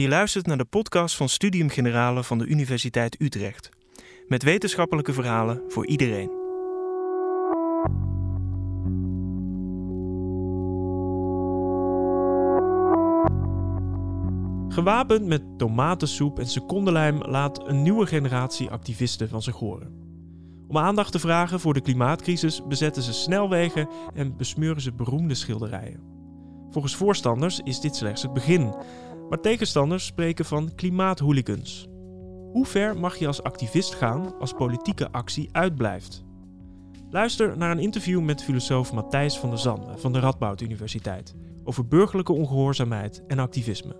Je luistert naar de podcast van Studium Generale van de Universiteit Utrecht. Met wetenschappelijke verhalen voor iedereen. Gewapend met tomatensoep en secondenlijm laat een nieuwe generatie activisten van zich horen. Om aandacht te vragen voor de klimaatcrisis bezetten ze snelwegen en besmeuren ze beroemde schilderijen. Volgens voorstanders is dit slechts het begin, maar tegenstanders spreken van klimaathooligans. Hoe ver mag je als activist gaan als politieke actie uitblijft? Luister naar een interview met filosoof Matthijs van der Zanden van de Radboud Universiteit over burgerlijke ongehoorzaamheid en activisme.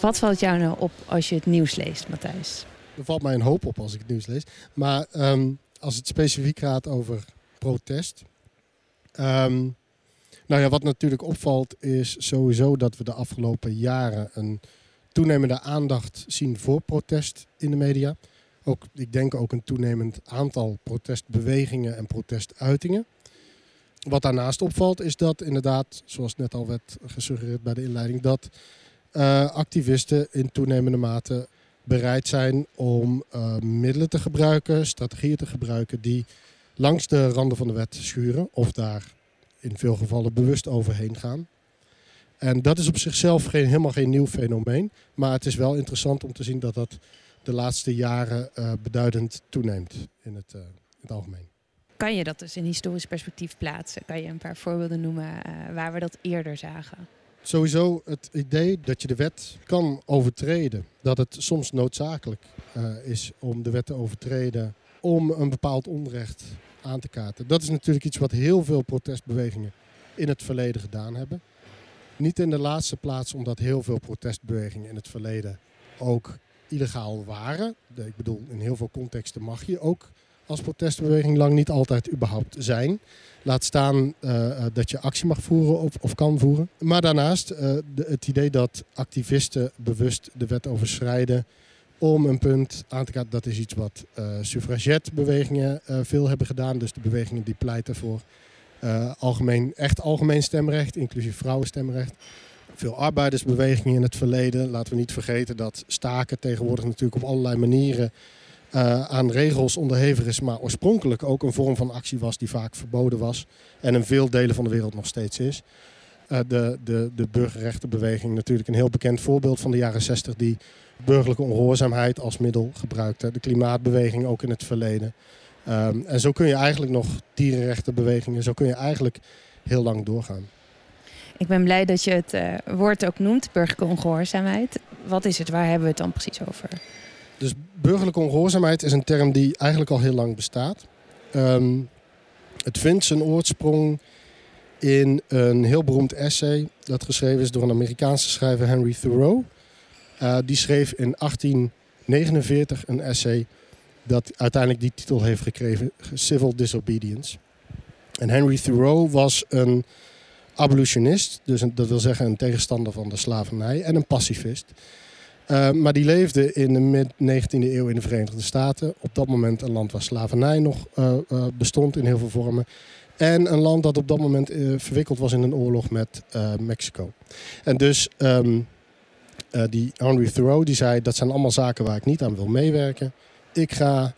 Wat valt jou nou op als je het nieuws leest, Matthijs? Er valt mij een hoop op als ik het nieuws lees. Maar ehm, als het specifiek gaat over protest. Um, nou ja, wat natuurlijk opvalt is sowieso dat we de afgelopen jaren een toenemende aandacht zien voor protest in de media. Ook, ik denk ook een toenemend aantal protestbewegingen en protestuitingen. Wat daarnaast opvalt is dat inderdaad, zoals net al werd gesuggereerd bij de inleiding, dat uh, activisten in toenemende mate bereid zijn om uh, middelen te gebruiken, strategieën te gebruiken die langs de randen van de wet schuren of daar in veel gevallen bewust overheen gaan. En dat is op zichzelf geen, helemaal geen nieuw fenomeen. Maar het is wel interessant om te zien dat dat de laatste jaren uh, beduidend toeneemt in het, uh, in het, algemeen. Kan je dat dus in historisch perspectief plaatsen? Kan je een paar voorbeelden noemen uh, waar we dat eerder zagen? Sowieso het idee dat je de wet kan overtreden. Dat het soms noodzakelijk is om de wet te overtreden om een bepaald onrecht aan te kaarten. Dat is natuurlijk iets wat heel veel protestbewegingen in het verleden gedaan hebben. Niet in de laatste plaats omdat heel veel protestbewegingen in het verleden ook illegaal waren. Ik bedoel, in heel veel contexten mag je ook als protestbeweging lang niet altijd überhaupt zijn. Laat staan uh, dat je actie mag voeren of, kan voeren. Maar daarnaast de, het idee dat activisten bewust de wet overschrijden om een punt aan te kaarten. Dat is iets wat uh, suffragetbewegingen uh, veel hebben gedaan. Dus de bewegingen die pleiten voor uh, algemeen, echt algemeen stemrecht, inclusief vrouwenstemrecht. Veel arbeidersbewegingen in het verleden. Laten we niet vergeten dat staken tegenwoordig natuurlijk op allerlei manieren aan regels onderhevig is. Maar oorspronkelijk ook een vorm van actie was die vaak verboden was. En in veel delen van de wereld nog steeds is. de, de, de burgerrechtenbeweging natuurlijk een heel bekend voorbeeld van de jaren 60 die burgerlijke ongehoorzaamheid als middel gebruikte. De klimaatbeweging ook in het verleden. Um, en zo kun je eigenlijk nog dierenrechtenbewegingen, zo kun je eigenlijk heel lang doorgaan. Ik ben blij dat je het uh, woord ook noemt, burgerlijke ongehoorzaamheid. Wat is het? Waar hebben we het dan precies over? Dus burgerlijke ongehoorzaamheid is een term die eigenlijk al heel lang bestaat. Um, het vindt zijn oorsprong in een heel beroemd essay dat geschreven is door een Amerikaanse schrijver Henry Thoreau. Uh, die schreef in 1849 een essay dat uiteindelijk die titel heeft gekregen, Civil Disobedience. En Henry Thoreau was een abolitionist, dus dat wil zeggen een tegenstander van de slavernij en een pacifist. Uh, maar die leefde in de mid-19e eeuw in de Verenigde Staten. Op dat moment een land waar slavernij nog uh, bestond in heel veel vormen. En een land dat op dat moment verwikkeld was in een oorlog met Mexico. En dus um, uh, die Henry Thoreau die zei dat zijn allemaal zaken waar ik niet aan wil meewerken. Ik ga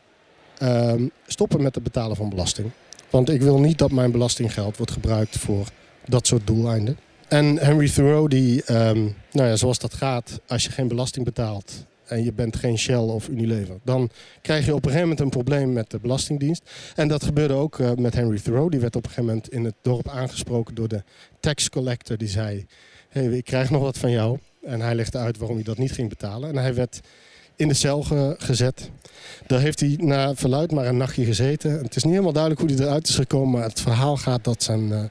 um, stoppen met het betalen van belasting. Want ik wil niet dat mijn belastinggeld wordt gebruikt voor dat soort doeleinden. En Henry Thoreau, die, um, nou ja, zoals dat gaat, als je geen belasting betaalt en je bent geen Shell of Unilever, dan krijg je op een gegeven moment een probleem met de Belastingdienst. En dat gebeurde ook uh, met Henry Thoreau. Die werd op een gegeven moment in het dorp aangesproken door de tax collector. Die zei: hey, ik krijg nog wat van jou. En hij legde uit waarom hij dat niet ging betalen. En hij werd in de cel ge gezet. Daar heeft hij na verluid maar een nachtje gezeten. Het is niet helemaal duidelijk hoe hij eruit is gekomen. Maar het verhaal gaat dat zijn, uh,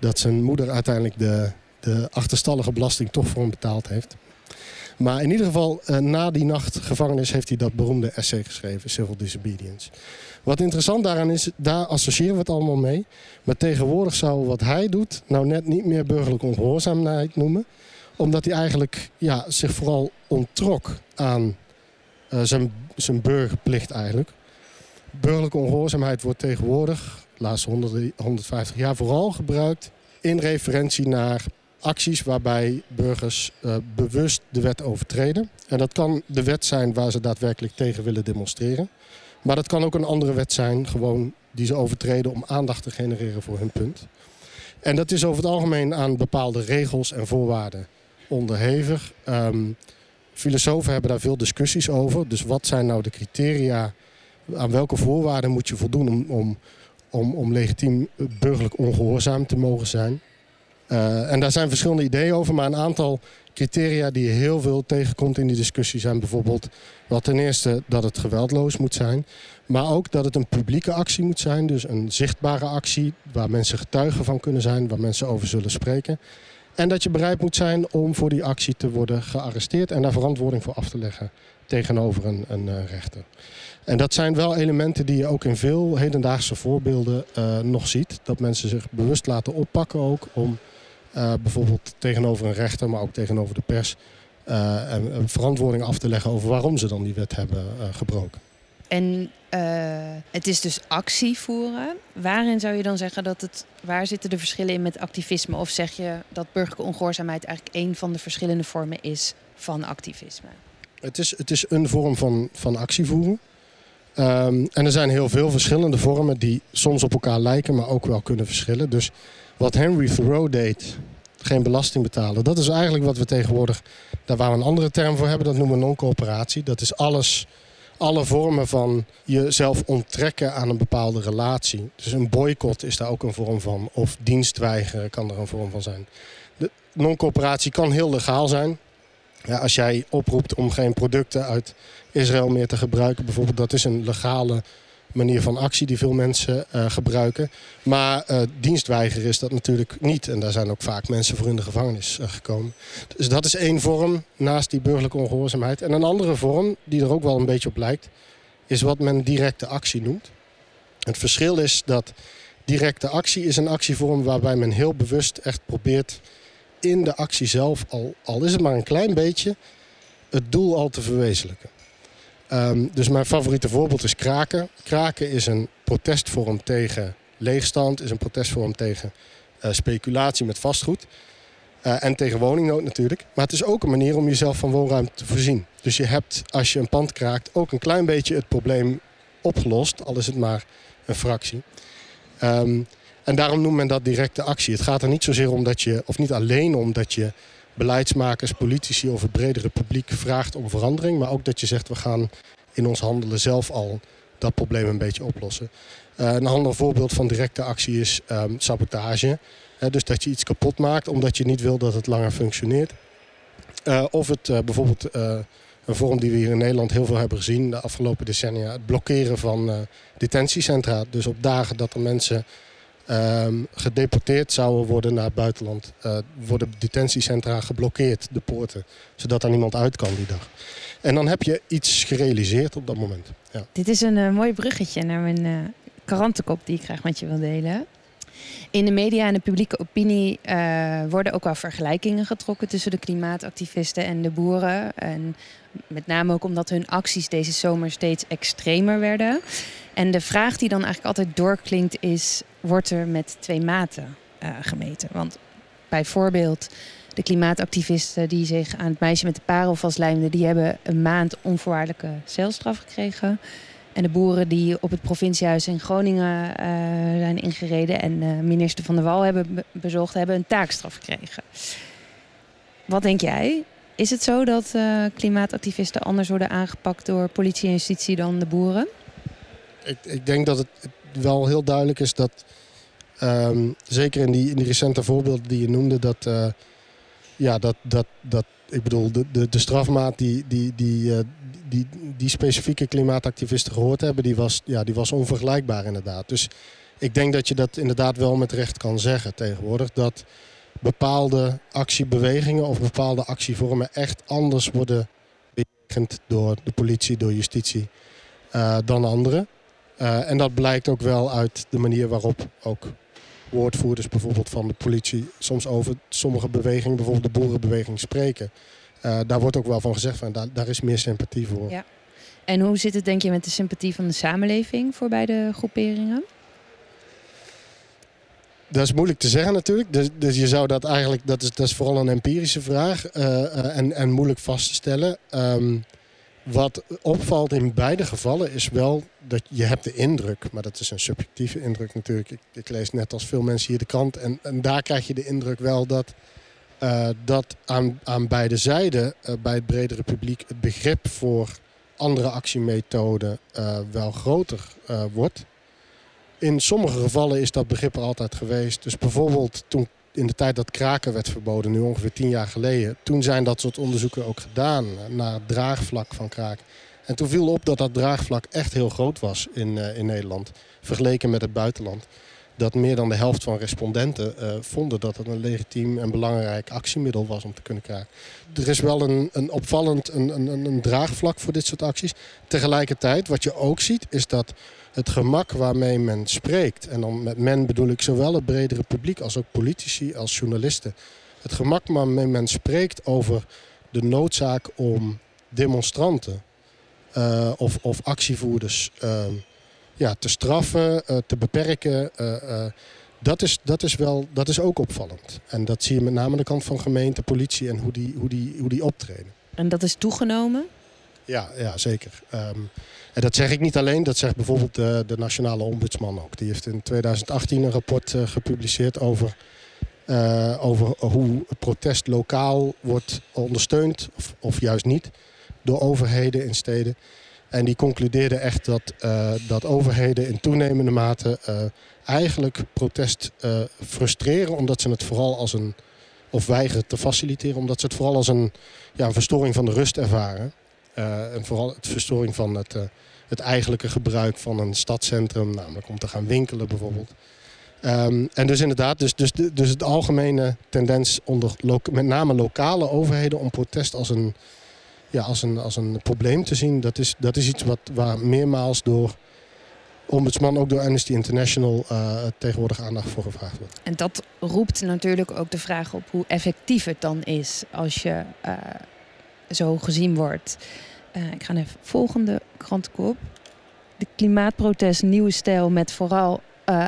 dat zijn moeder uiteindelijk de, de achterstallige belasting toch voor hem betaald heeft. Maar in ieder geval, uh, na die nacht gevangenis heeft hij dat beroemde essay geschreven, Civil Disobedience. Wat interessant daaraan is, daar associëren we het allemaal mee. Maar tegenwoordig zou wat hij doet nou net niet meer burgerlijke ongehoorzaamheid noemen omdat hij eigenlijk ja, zich vooral onttrok aan uh, zijn, zijn burgerplicht eigenlijk. Burgerlijke ongehoorzaamheid wordt tegenwoordig, de laatste 100, 150 jaar, vooral gebruikt in referentie naar acties waarbij burgers uh, bewust de wet overtreden. En dat kan de wet zijn waar ze daadwerkelijk tegen willen demonstreren. Maar dat kan ook een andere wet zijn, gewoon die ze overtreden om aandacht te genereren voor hun punt. En dat is over het algemeen aan bepaalde regels en voorwaarden onderhevig. Um, filosofen hebben daar veel discussies over. Dus wat zijn nou de criteria? Aan welke voorwaarden moet je voldoen om, om, om, om legitiem burgerlijk ongehoorzaam te mogen zijn? Uh, en daar zijn verschillende ideeën over, maar een aantal criteria die je heel veel tegenkomt in die discussie zijn bijvoorbeeld... wel ten eerste dat het geweldloos moet zijn, maar ook dat het een publieke actie moet zijn. Dus een zichtbare actie waar mensen getuigen van kunnen zijn, waar mensen over zullen spreken. En dat je bereid moet zijn om voor die actie te worden gearresteerd en daar verantwoording voor af te leggen tegenover een, een uh, rechter. En dat zijn wel elementen die je ook in veel hedendaagse voorbeelden uh, nog ziet. Dat mensen zich bewust laten oppakken ook om uh, bijvoorbeeld tegenover een rechter, maar ook tegenover de pers... een verantwoording af te leggen over waarom ze dan die wet hebben gebroken. En uh, het is dus actie voeren. Waarin zou je dan zeggen dat het. Waar zitten de verschillen in met activisme? Of zeg je dat burgerlijke ongehoorzaamheid eigenlijk een van de verschillende vormen is van activisme? Het is, het is een vorm van, van actie voeren. Um, en er zijn heel veel verschillende vormen die soms op elkaar lijken, maar ook wel kunnen verschillen. Dus wat Henry Thoreau deed, geen belasting betalen, dat is eigenlijk wat we tegenwoordig, daar waar we een andere term voor hebben, dat noemen we non-coöperatie. Dat is alles alle vormen van jezelf onttrekken aan een bepaalde relatie. Dus een boycott is daar ook een vorm van. Of dienstweigeren kan er een vorm van zijn. De non-coöperatie kan heel legaal zijn. Ja, als jij oproept om geen producten uit Israël meer te gebruiken, bijvoorbeeld, dat is een legale manier van actie die veel mensen uh, gebruiken. Maar uh, dienstweigeren is dat natuurlijk niet. En daar zijn ook vaak mensen voor in de gevangenis uh, gekomen. Dus dat is één vorm naast die burgerlijke ongehoorzaamheid. En een andere vorm, die er ook wel een beetje op lijkt, is wat men directe actie noemt. Het verschil is dat directe actie is een actievorm waarbij men heel bewust echt probeert in de actie zelf, al, al is het maar een klein beetje, het doel al te verwezenlijken. Um, dus mijn favoriete voorbeeld is kraken. Kraken is een protestvorm tegen leegstand, is een protestvorm tegen uh, speculatie met vastgoed. Uh, en tegen woningnood natuurlijk. Maar het is ook een manier om jezelf van woonruimte te voorzien. Dus je hebt, als je een pand kraakt, ook een klein beetje het probleem opgelost. Al is het maar een fractie. Um, en daarom noemt men dat directe actie. Het gaat er niet zozeer om dat je, of niet alleen om dat je beleidsmakers, politici of het bredere publiek vraagt om verandering. Maar ook dat je zegt we gaan in ons handelen zelf al dat probleem een beetje oplossen. Uh, een ander voorbeeld van directe actie is um, sabotage. Dus dat je iets kapot maakt omdat je niet wil dat het langer functioneert. Uh, of het bijvoorbeeld een vorm die we hier in Nederland heel veel hebben gezien de afgelopen decennia. Het blokkeren van detentiecentra. Dus op dagen dat er mensen um, gedeporteerd zouden worden naar het buitenland. Uh, worden detentiecentra geblokkeerd, de poorten. Zodat er niemand uit kan die dag. En dan heb je iets gerealiseerd op dat moment. Ja. Dit is een uh, mooi bruggetje naar mijn uh, die ik graag met je wil delen. In de media en de publieke opinie worden ook wel vergelijkingen getrokken tussen de klimaatactivisten en de boeren. En met name ook omdat hun acties deze zomer steeds extremer werden. En de vraag die dan eigenlijk altijd doorklinkt is: wordt er met twee maten uh, gemeten? Want bijvoorbeeld de klimaatactivisten die zich aan het meisje met de parel vastlijmden, die hebben een maand onvoorwaardelijke celstraf gekregen. En de boeren die op het provinciehuis in Groningen uh, zijn ingereden en uh, minister Van der Wal hebben be bezocht, hebben een taakstraf gekregen. Wat denk jij? Is het zo dat klimaatactivisten anders worden aangepakt door politie en justitie dan de boeren? Ik, ik denk dat het wel heel duidelijk is dat, um, zeker in die, in recente voorbeelden die je noemde, dat, ja, dat, dat, dat ik bedoel, de, de, de strafmaat die, die, die, uh, die, die specifieke klimaatactivisten gehoord hebben, die was, ja, die was onvergelijkbaar inderdaad. Dus ik denk dat je dat inderdaad wel met recht kan zeggen tegenwoordig. Dat bepaalde actiebewegingen of bepaalde actievormen echt anders worden door de politie, door justitie, uh, dan andere. Uh, en dat blijkt ook wel uit de manier waarop ook woordvoerders bijvoorbeeld van de politie soms over sommige bewegingen, bijvoorbeeld de boerenbeweging, spreken. Uh, daar wordt ook wel van gezegd van daar, daar is meer sympathie voor. Ja. En hoe zit het denk je met de sympathie van de samenleving voor beide groeperingen? dat is moeilijk te zeggen natuurlijk. Dus, dus je zou dat eigenlijk, dat is, dat is vooral een empirische vraag uh, en, en moeilijk vast te stellen. Um, wat opvalt in beide gevallen is wel dat je hebt de indruk, maar dat is een subjectieve indruk natuurlijk. Ik, ik lees net als veel mensen hier de krant en, en daar krijg je de indruk wel dat, uh, dat aan, aan beide zijden uh, bij het bredere publiek het begrip voor andere actiemethoden uh, wel groter wordt. In sommige gevallen is dat begrip er altijd geweest. Dus bijvoorbeeld toen in de tijd dat kraken werd verboden, nu ongeveer tien jaar geleden... toen zijn dat soort onderzoeken ook gedaan naar het draagvlak van kraak. En toen viel op dat dat draagvlak echt heel groot was in, uh, in Nederland. Vergeleken met het buitenland. Dat meer dan de helft van respondenten uh, vonden dat het een legitiem en belangrijk actiemiddel was om te kunnen kraken. Er is wel een, een opvallend een, een, een draagvlak voor dit soort acties. Tegelijkertijd, wat je ook ziet, is dat het gemak waarmee men spreekt... en dan met men bedoel ik zowel het bredere publiek als ook politici als journalisten... het gemak waarmee men spreekt over de noodzaak om demonstranten... Uh, of, of, actievoerders uh, ja, te straffen, uh, te beperken... dat is, dat, is wel, dat is ook opvallend. En dat zie je met name aan de kant van gemeente, politie en hoe die, hoe die, hoe die optreden. En dat is toegenomen? Ja, ja zeker. Um, en dat zeg ik niet alleen, dat zegt bijvoorbeeld de, de Nationale Ombudsman ook. Die heeft in 2018 een rapport uh, gepubliceerd over, uh, over hoe protest lokaal wordt ondersteund, of, of juist niet, door overheden in steden. En die concludeerde echt dat, uh, dat overheden in toenemende mate eigenlijk protest frustreren, omdat ze het vooral als een, of weigeren te faciliteren, omdat ze het vooral als een, ja, verstoring van de rust ervaren. En vooral het verstoring van het, het eigenlijke gebruik van een stadcentrum. Namelijk om te gaan winkelen bijvoorbeeld. Um, en dus inderdaad, dus, dus, dus het algemene tendens onder met name lokale overheden om protest als een, ja, als een, als een probleem te zien. Dat is, dat is iets wat, waar meermaals door ombudsman, ook door Amnesty International, uh, tegenwoordig aandacht voor gevraagd wordt. En dat roept natuurlijk ook de vraag op hoe effectief het dan is als je uh, zo gezien wordt. Uh, ik ga even volgende krantenkop. De klimaatprotest Nieuwe Stijl met vooral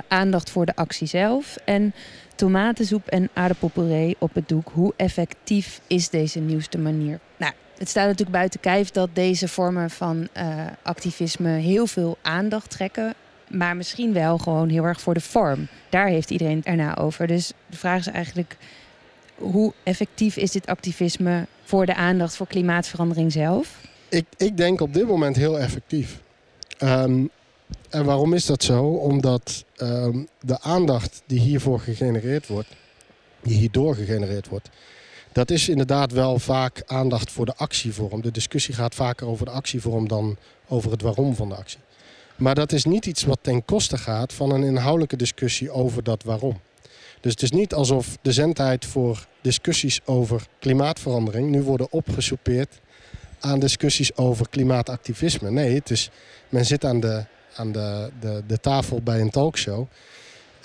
aandacht voor de actie zelf. En tomatensoep en aardappelpuree op het doek. Hoe effectief is deze nieuwste manier? Nou, het staat natuurlijk buiten kijf dat deze vormen van uh, activisme heel veel aandacht trekken. Maar misschien wel gewoon heel erg voor de vorm. Daar heeft iedereen erna over. Dus de vraag is eigenlijk hoe effectief is dit activisme voor de aandacht voor klimaatverandering zelf? Ik, ik denk op dit moment heel effectief. Um, en waarom is dat zo? Omdat um, de aandacht die hiervoor gegenereerd wordt, die hierdoor gegenereerd wordt, dat is inderdaad wel vaak aandacht voor de actievorm. De discussie gaat vaker over de actievorm dan over het waarom van de actie. Maar dat is niet iets wat ten koste gaat van een inhoudelijke discussie over dat waarom. Dus het is niet alsof de zendheid voor discussies over klimaatverandering nu worden opgesoupeerd aan discussies over klimaatactivisme. Nee, het is, men zit aan de, aan de, de, de tafel bij een talkshow.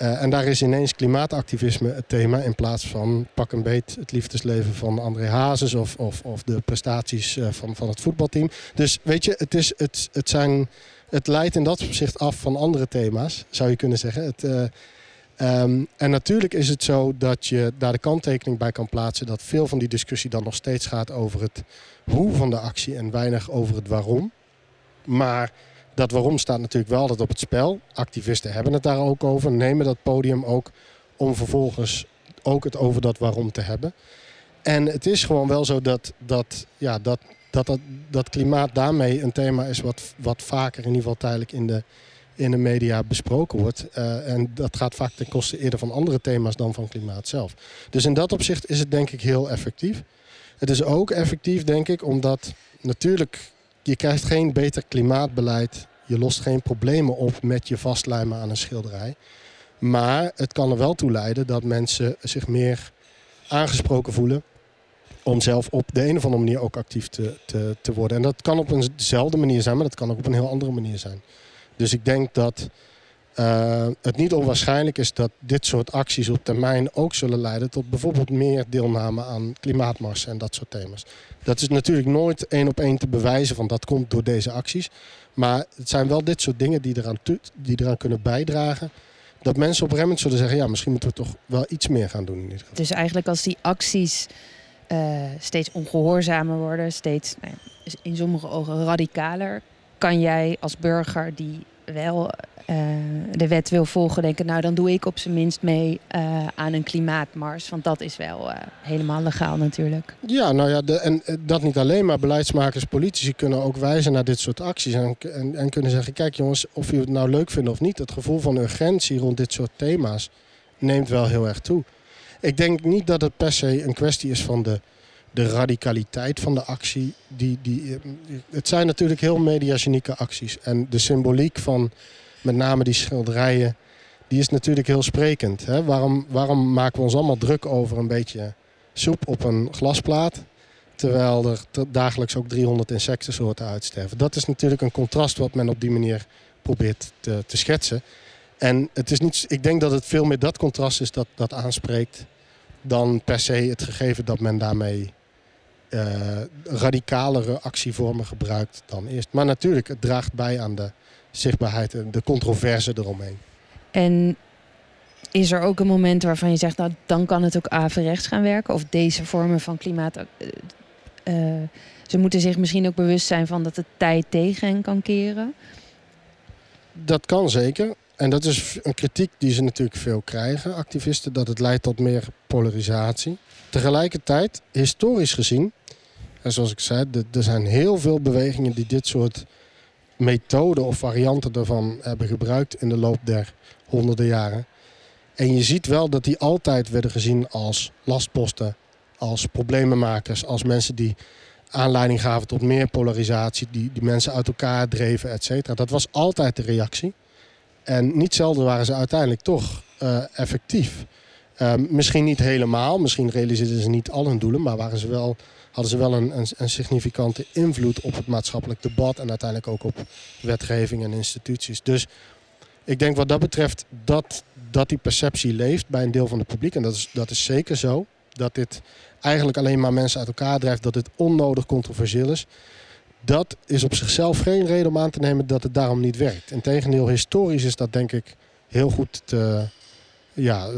Uh, en daar is ineens klimaatactivisme het thema in plaats van pak een beet het liefdesleven van André Hazes of, of, of de prestaties uh, van, van het voetbalteam. Dus weet je, het, is, het, het, zijn, het leidt in dat opzicht af van andere thema's, zou je kunnen zeggen. Het, uh, Um, en natuurlijk is het zo dat je daar de kanttekening bij kan plaatsen... dat veel van die discussie dan nog steeds gaat over het hoe van de actie... en weinig over het waarom. Maar dat waarom staat natuurlijk wel altijd op het spel. Activisten hebben het daar ook over, nemen dat podium ook... om vervolgens ook het over dat waarom te hebben. En het is gewoon wel zo dat, dat, ja, dat, dat, dat, dat klimaat daarmee een thema is... wat, wat vaker in ieder geval tijdelijk in de in de media besproken wordt. Uh, en dat gaat vaak ten koste eerder van andere thema's dan van klimaat zelf. Dus in dat opzicht is het denk ik heel effectief. Het is ook effectief denk ik omdat natuurlijk je krijgt geen beter klimaatbeleid. Je lost geen problemen op met je vastlijmen aan een schilderij. Maar het kan er wel toe leiden dat mensen zich meer aangesproken voelen om zelf op de een of andere manier ook actief te, te, te worden. En dat kan op eenzelfde manier zijn, maar dat kan ook op een heel andere manier zijn. Dus ik denk dat uh, het niet onwaarschijnlijk is dat dit soort acties op termijn ook zullen leiden tot bijvoorbeeld meer deelname aan klimaatmarsen en dat soort thema's. Dat is natuurlijk nooit één op één te bewijzen van dat komt door deze acties. Maar het zijn wel dit soort dingen die eraan, die eraan kunnen bijdragen dat mensen op een zullen zeggen... ja, misschien moeten we toch wel iets meer gaan doen in dit geval. Dus eigenlijk als die acties uh, steeds ongehoorzamer worden, steeds nou ja, in sommige ogen radicaler, kan jij als burger die wel uh, de wet wil volgen, denken, nou dan doe ik op zijn minst mee uh, aan een klimaatmars. Want dat is wel uh, helemaal legaal natuurlijk. Ja, nou ja, de, en dat niet alleen, maar beleidsmakers, politici kunnen ook wijzen naar dit soort acties. En, en, en, kunnen zeggen, kijk jongens, of u het nou leuk vindt of niet, het gevoel van urgentie rond dit soort thema's neemt wel heel erg toe. Ik denk niet dat het per se een kwestie is van de, de radicaliteit van de actie. Die, die, het zijn natuurlijk heel mediagenieke acties. En de symboliek van met name die schilderijen, die is natuurlijk heel sprekend. Hè? Waarom, waarom maken we ons allemaal druk over een beetje soep op een glasplaat... terwijl er dagelijks ook 300 insectensoorten uitsterven? Dat is natuurlijk een contrast wat men op die manier probeert te, te schetsen. En het is niet, ik denk dat het veel meer dat contrast is dat, dat aanspreekt... dan per se het gegeven dat men daarmee radicalere actievormen gebruikt dan eerst. Maar natuurlijk, het draagt bij aan de zichtbaarheid en de controverse eromheen. En is er ook een moment waarvan je zegt, nou dan kan het ook averechts gaan werken? Of deze vormen van klimaat. Uh, ze moeten zich misschien ook bewust zijn van dat de tijd tegen hen kan keren. Dat kan zeker. En dat is een kritiek die ze natuurlijk veel krijgen, activisten, dat het leidt tot meer polarisatie. Tegelijkertijd, historisch gezien, en zoals ik zei, er zijn heel veel bewegingen die dit soort methoden of varianten daarvan hebben gebruikt in de loop der honderden jaren. En je ziet wel dat die altijd werden gezien als lastposten, als problemenmakers, als mensen die aanleiding gaven tot meer polarisatie, die, die mensen uit elkaar dreven, et cetera. Dat was altijd de reactie. En niet zelden waren ze uiteindelijk toch uh, effectief. Uh, misschien niet helemaal, misschien realiseerden ze niet al hun doelen, maar waren ze wel hadden ze wel een, een, een, significante invloed op het maatschappelijk debat en uiteindelijk ook op wetgeving en instituties. Dus ik denk wat dat betreft dat, dat die perceptie leeft bij een deel van het publiek. En dat is, dat is zeker zo. Dat dit eigenlijk alleen maar mensen uit elkaar drijft, dat dit onnodig controversieel is. Dat is op zichzelf geen reden om aan te nemen dat het daarom niet werkt. Integendeel, historisch is dat denk ik heel goed te, ja,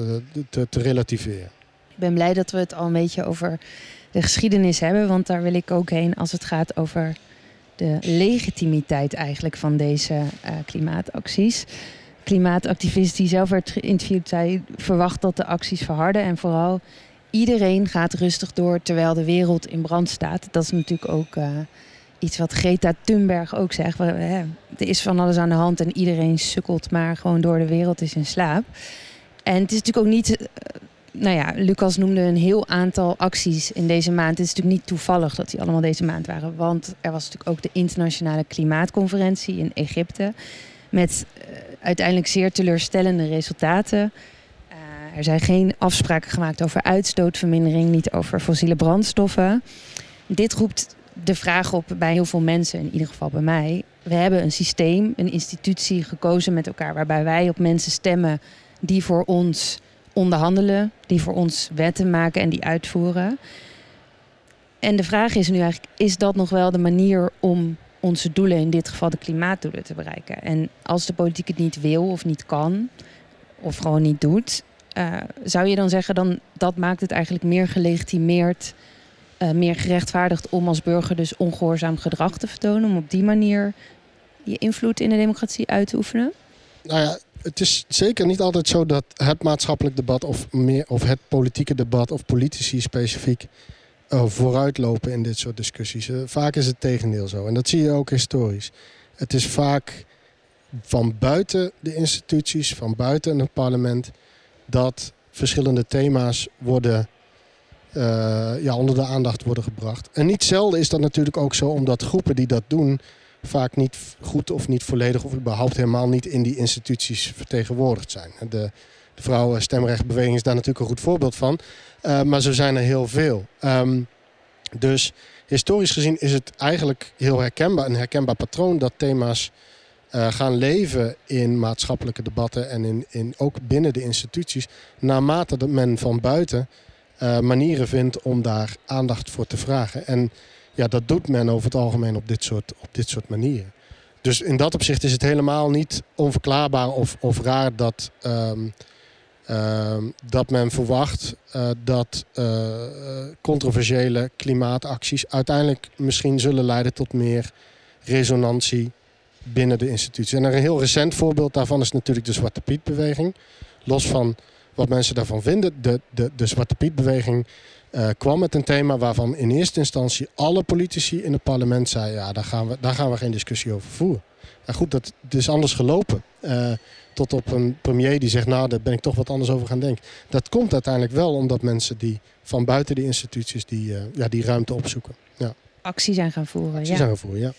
te, te relativeren. Ik ben blij dat we het al een beetje over de geschiedenis hebben. Want daar wil ik ook heen als het gaat over de legitimiteit eigenlijk van deze uh, klimaatacties. Klimaatactivist die zelf werd geïnterviewd zei... verwacht dat de acties verharden en vooral iedereen gaat rustig door terwijl de wereld in brand staat. Dat is natuurlijk ook uh, iets wat Greta Thunberg ook zegt. Er is van alles aan de hand en iedereen sukkelt maar gewoon door de wereld is in slaap. En het is natuurlijk ook niet uh, nou ja, Lucas noemde een heel aantal acties in deze maand. Het is natuurlijk niet toevallig dat die allemaal deze maand waren. Want er was natuurlijk ook de internationale klimaatconferentie in Egypte. Met uh, uiteindelijk zeer teleurstellende resultaten. Uh, er zijn geen afspraken gemaakt over uitstootvermindering, niet over fossiele brandstoffen. Dit roept de vraag op bij heel veel mensen, in ieder geval bij mij. We hebben een systeem, een institutie gekozen met elkaar waarbij wij op mensen stemmen die voor ons onderhandelen, die voor ons wetten maken en die uitvoeren. En de vraag is nu eigenlijk, is dat nog wel de manier om onze doelen, in dit geval de klimaatdoelen, te bereiken? En als de politiek het niet wil of niet kan, of gewoon niet doet, uh, zou je dan zeggen, dan, dat maakt het eigenlijk meer gelegitimeerd, uh, meer gerechtvaardigd om als burger dus ongehoorzaam gedrag te vertonen, om op die manier je invloed in de democratie uit te oefenen? Nou ja, het is zeker niet altijd zo dat het maatschappelijk debat of, meer, of het politieke debat of politici specifiek uh, vooruitlopen in dit soort discussies. Uh, vaak is het tegendeel zo. En dat zie je ook historisch. Het is vaak van buiten de instituties, van buiten het parlement, dat verschillende thema's worden, uh, ja, onder de aandacht worden gebracht. En niet zelden is dat natuurlijk ook zo omdat groepen die dat doen vaak niet goed of niet volledig of überhaupt helemaal niet in die instituties vertegenwoordigd zijn. De, de vrouwenstemrechtbeweging is daar natuurlijk een goed voorbeeld van. Uh, maar zo zijn er heel veel. Um, dus historisch gezien is het eigenlijk heel herkenbaar, een herkenbaar patroon dat thema's uh, gaan leven in maatschappelijke debatten en in, in, ook binnen de instituties. Naarmate dat men van buiten uh, manieren vindt om daar aandacht voor te vragen. En ja, dat doet men over het algemeen op dit soort, op dit soort manieren. dus in dat opzicht is het helemaal niet onverklaarbaar of, of raar dat, ehm, ehm, dat men verwacht uh, dat uh, controversiële klimaatacties uiteindelijk misschien zullen leiden tot meer resonantie binnen de instituties. En een heel recent voorbeeld daarvan is natuurlijk de Zwarte Piet-beweging. Los van wat mensen daarvan vinden, de, de, de Zwarte Piet-beweging uh, kwam met een thema waarvan in eerste instantie alle politici in het parlement zeiden: ja, daar gaan we, daar gaan we geen discussie over voeren. Nou goed, dat het is anders gelopen. Uh, tot op een premier die zegt: Nou, daar ben ik toch wat anders over gaan denken. Dat komt uiteindelijk wel omdat mensen die van buiten de instituties die, uh, ja, die ruimte opzoeken. Ja. Actie zijn gaan voeren. Actie ja. zijn gaan voeren, ja.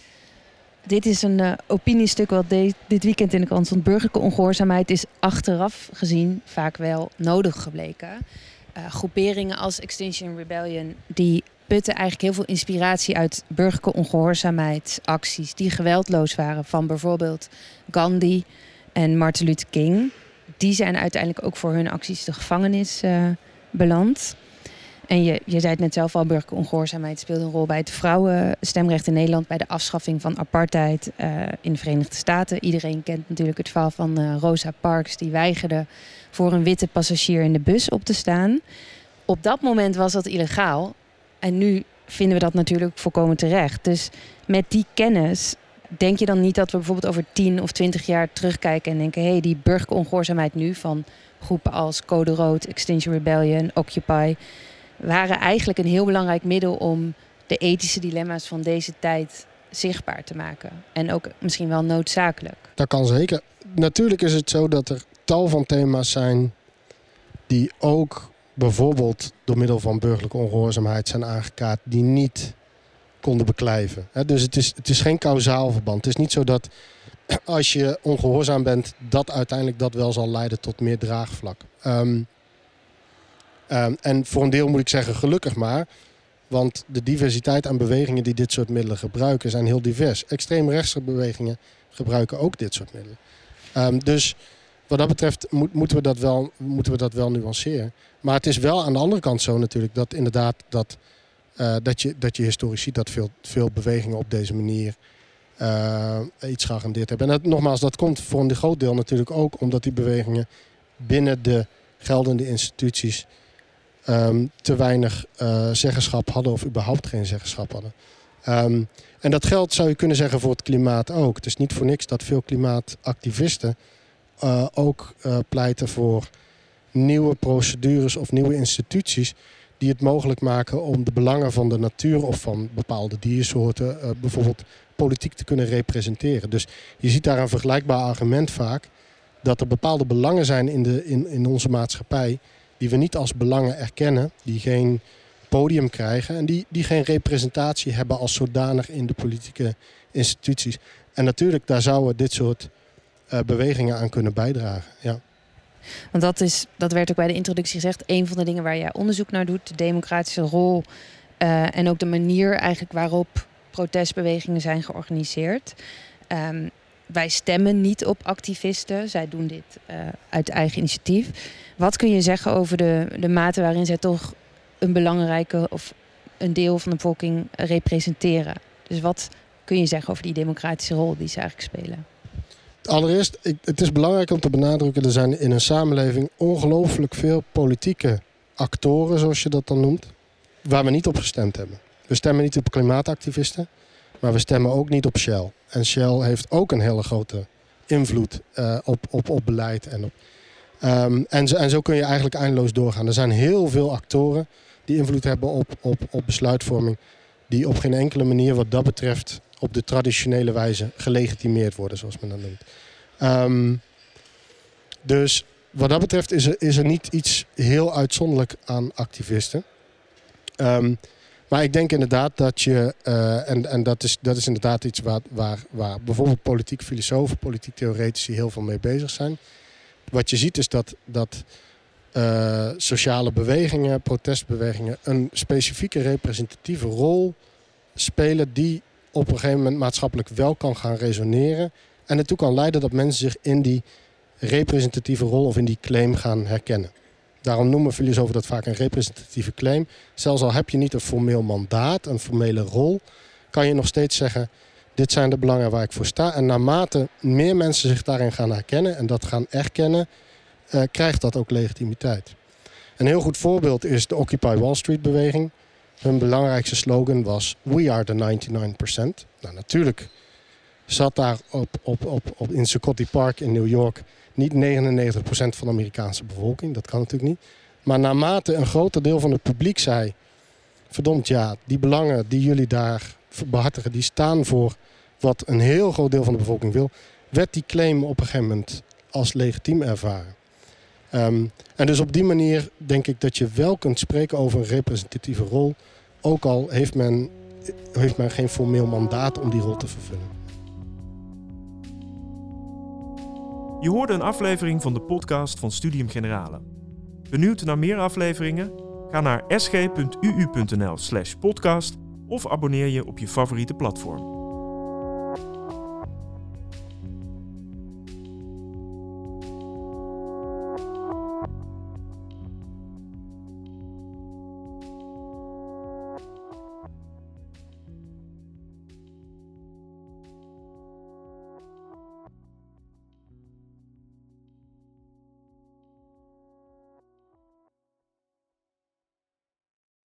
Dit is een uh, opiniestuk wat de, dit weekend in de krant stond. Burgerlijke ongehoorzaamheid is achteraf gezien vaak wel nodig gebleken. Uh, groeperingen als Extinction Rebellion die putten eigenlijk heel veel inspiratie uit burgerlijke ongehoorzaamheidsacties die geweldloos waren van bijvoorbeeld Gandhi en Martin Luther King. Die zijn uiteindelijk ook voor hun acties de gevangenis uh, beland. En je, je zei het net zelf al, burgerlijke ongehoorzaamheid speelde een rol bij het vrouwenstemrecht in Nederland, bij de afschaffing van apartheid uh, in de Verenigde Staten. Iedereen kent natuurlijk het verhaal van uh, Rosa Parks, die weigerde voor een witte passagier in de bus op te staan. Op dat moment was dat illegaal. En nu vinden we dat natuurlijk volkomen terecht. Dus met die kennis denk je dan niet dat we bijvoorbeeld over 10 of 20 jaar terugkijken en denken: hé, hey, die burgerlijke ongehoorzaamheid nu van groepen als Code Rood, Extinction Rebellion, Occupy waren eigenlijk een heel belangrijk middel om de ethische dilemma's van deze tijd zichtbaar te maken. En ook misschien wel noodzakelijk. Dat kan zeker. Natuurlijk is het zo dat er tal van thema's zijn die ook bijvoorbeeld door middel van burgerlijke ongehoorzaamheid zijn aangekaart die niet konden beklijven. Dus het is, het is geen kausaal verband. Het is niet zo dat als je ongehoorzaam bent, dat uiteindelijk dat wel zal leiden tot meer draagvlak. Um, um, en voor een deel moet ik zeggen gelukkig maar. Want de diversiteit aan bewegingen die dit soort middelen gebruiken zijn heel divers. Extreemrechtse bewegingen gebruiken ook dit soort middelen. Um, dus wat dat betreft moet, moeten, we dat wel, moeten we dat wel nuanceren. Maar het is wel aan de andere kant zo natuurlijk dat inderdaad dat, uh, dat, je, dat je historisch ziet dat veel, veel bewegingen op deze manier uh, iets geagendeerd hebben. En nogmaals, dat komt voor een groot deel natuurlijk ook omdat die bewegingen binnen de geldende instituties um, te weinig uh, zeggenschap hadden of überhaupt geen zeggenschap hadden. Um, en dat geldt, zou je kunnen zeggen, voor het klimaat ook. Het is niet voor niks dat veel klimaatactivisten uh, ook uh, pleiten voor nieuwe procedures of nieuwe instituties die het mogelijk maken om de belangen van de natuur of van bepaalde diersoorten bijvoorbeeld politiek te kunnen representeren. Dus je ziet daar een vergelijkbaar argument vaak dat er bepaalde belangen zijn in, de, in, in onze maatschappij die we niet als belangen erkennen, die geen podium krijgen en die, die geen representatie hebben als zodanig in de politieke instituties. En natuurlijk, daar zouden dit soort uh, bewegingen aan kunnen bijdragen. Ja. Want dat, is, dat werd ook bij de introductie gezegd, een van de dingen waar jij onderzoek naar doet, de democratische rol uh, en ook de manier eigenlijk waarop protestbewegingen zijn georganiseerd. Um, wij stemmen niet op activisten, zij doen dit uh, uit eigen initiatief. Wat kun je zeggen over de, de mate waarin zij toch een belangrijke of een deel van de bevolking representeren? Dus wat kun je zeggen over die democratische rol die ze eigenlijk spelen? Allereerst, het is belangrijk om te benadrukken... er zijn in een samenleving ongelooflijk veel politieke actoren, zoals je dat dan noemt... waar we niet op gestemd hebben. We stemmen niet op klimaatactivisten, maar we stemmen ook niet op Shell. En Shell heeft ook een hele grote invloed uh, op, op, op beleid. En, op, um, en, zo, en zo kun je eigenlijk eindeloos doorgaan. Er zijn heel veel actoren die invloed hebben op, op, op besluitvorming... die op geen enkele manier wat dat betreft op de traditionele wijze gelegitimeerd worden, zoals men dat noemt. Um, dus wat dat betreft is er, is er niet iets heel uitzonderlijk aan activisten. Um, maar ik denk inderdaad dat je, uh, en, en dat, is, dat is inderdaad iets waar, waar, waar bijvoorbeeld politiek filosofen, politiek theoretici heel veel mee bezig zijn. Wat je ziet is dat, dat uh, sociale bewegingen, protestbewegingen, een specifieke representatieve rol spelen die op een gegeven moment maatschappelijk wel kan gaan resoneren. En ertoe kan leiden dat mensen zich in die representatieve rol of in die claim gaan herkennen. Daarom noemen filosofen dat vaak een representatieve claim. Zelfs al heb je niet een formeel mandaat, een formele rol, kan je nog steeds zeggen dit zijn de belangen waar ik voor sta. En naarmate meer mensen zich daarin gaan herkennen en dat gaan erkennen, uh, krijgt dat ook legitimiteit. Een heel goed voorbeeld is de Occupy Wall Street beweging. Hun belangrijkste slogan was We are the 99%. Nou, natuurlijk zat daar op, op, op, op in Zuccotti Park in New York niet 99% van de Amerikaanse bevolking. Dat kan natuurlijk niet. Maar naarmate een groter deel van het publiek zei... verdomd ja, die belangen die jullie daar behartigen... die staan voor wat een heel groot deel van de bevolking wil... werd die claim op een gegeven moment als legitiem ervaren. Um, en dus op die manier denk ik dat je wel kunt spreken over een representatieve rol... ook al heeft men, heeft men geen formeel mandaat om die rol te vervullen. Je hoorde een aflevering van de podcast van Studium Generale. Benieuwd naar meer afleveringen? Ga naar sg.uu.nl/podcast of abonneer je op je favoriete platform.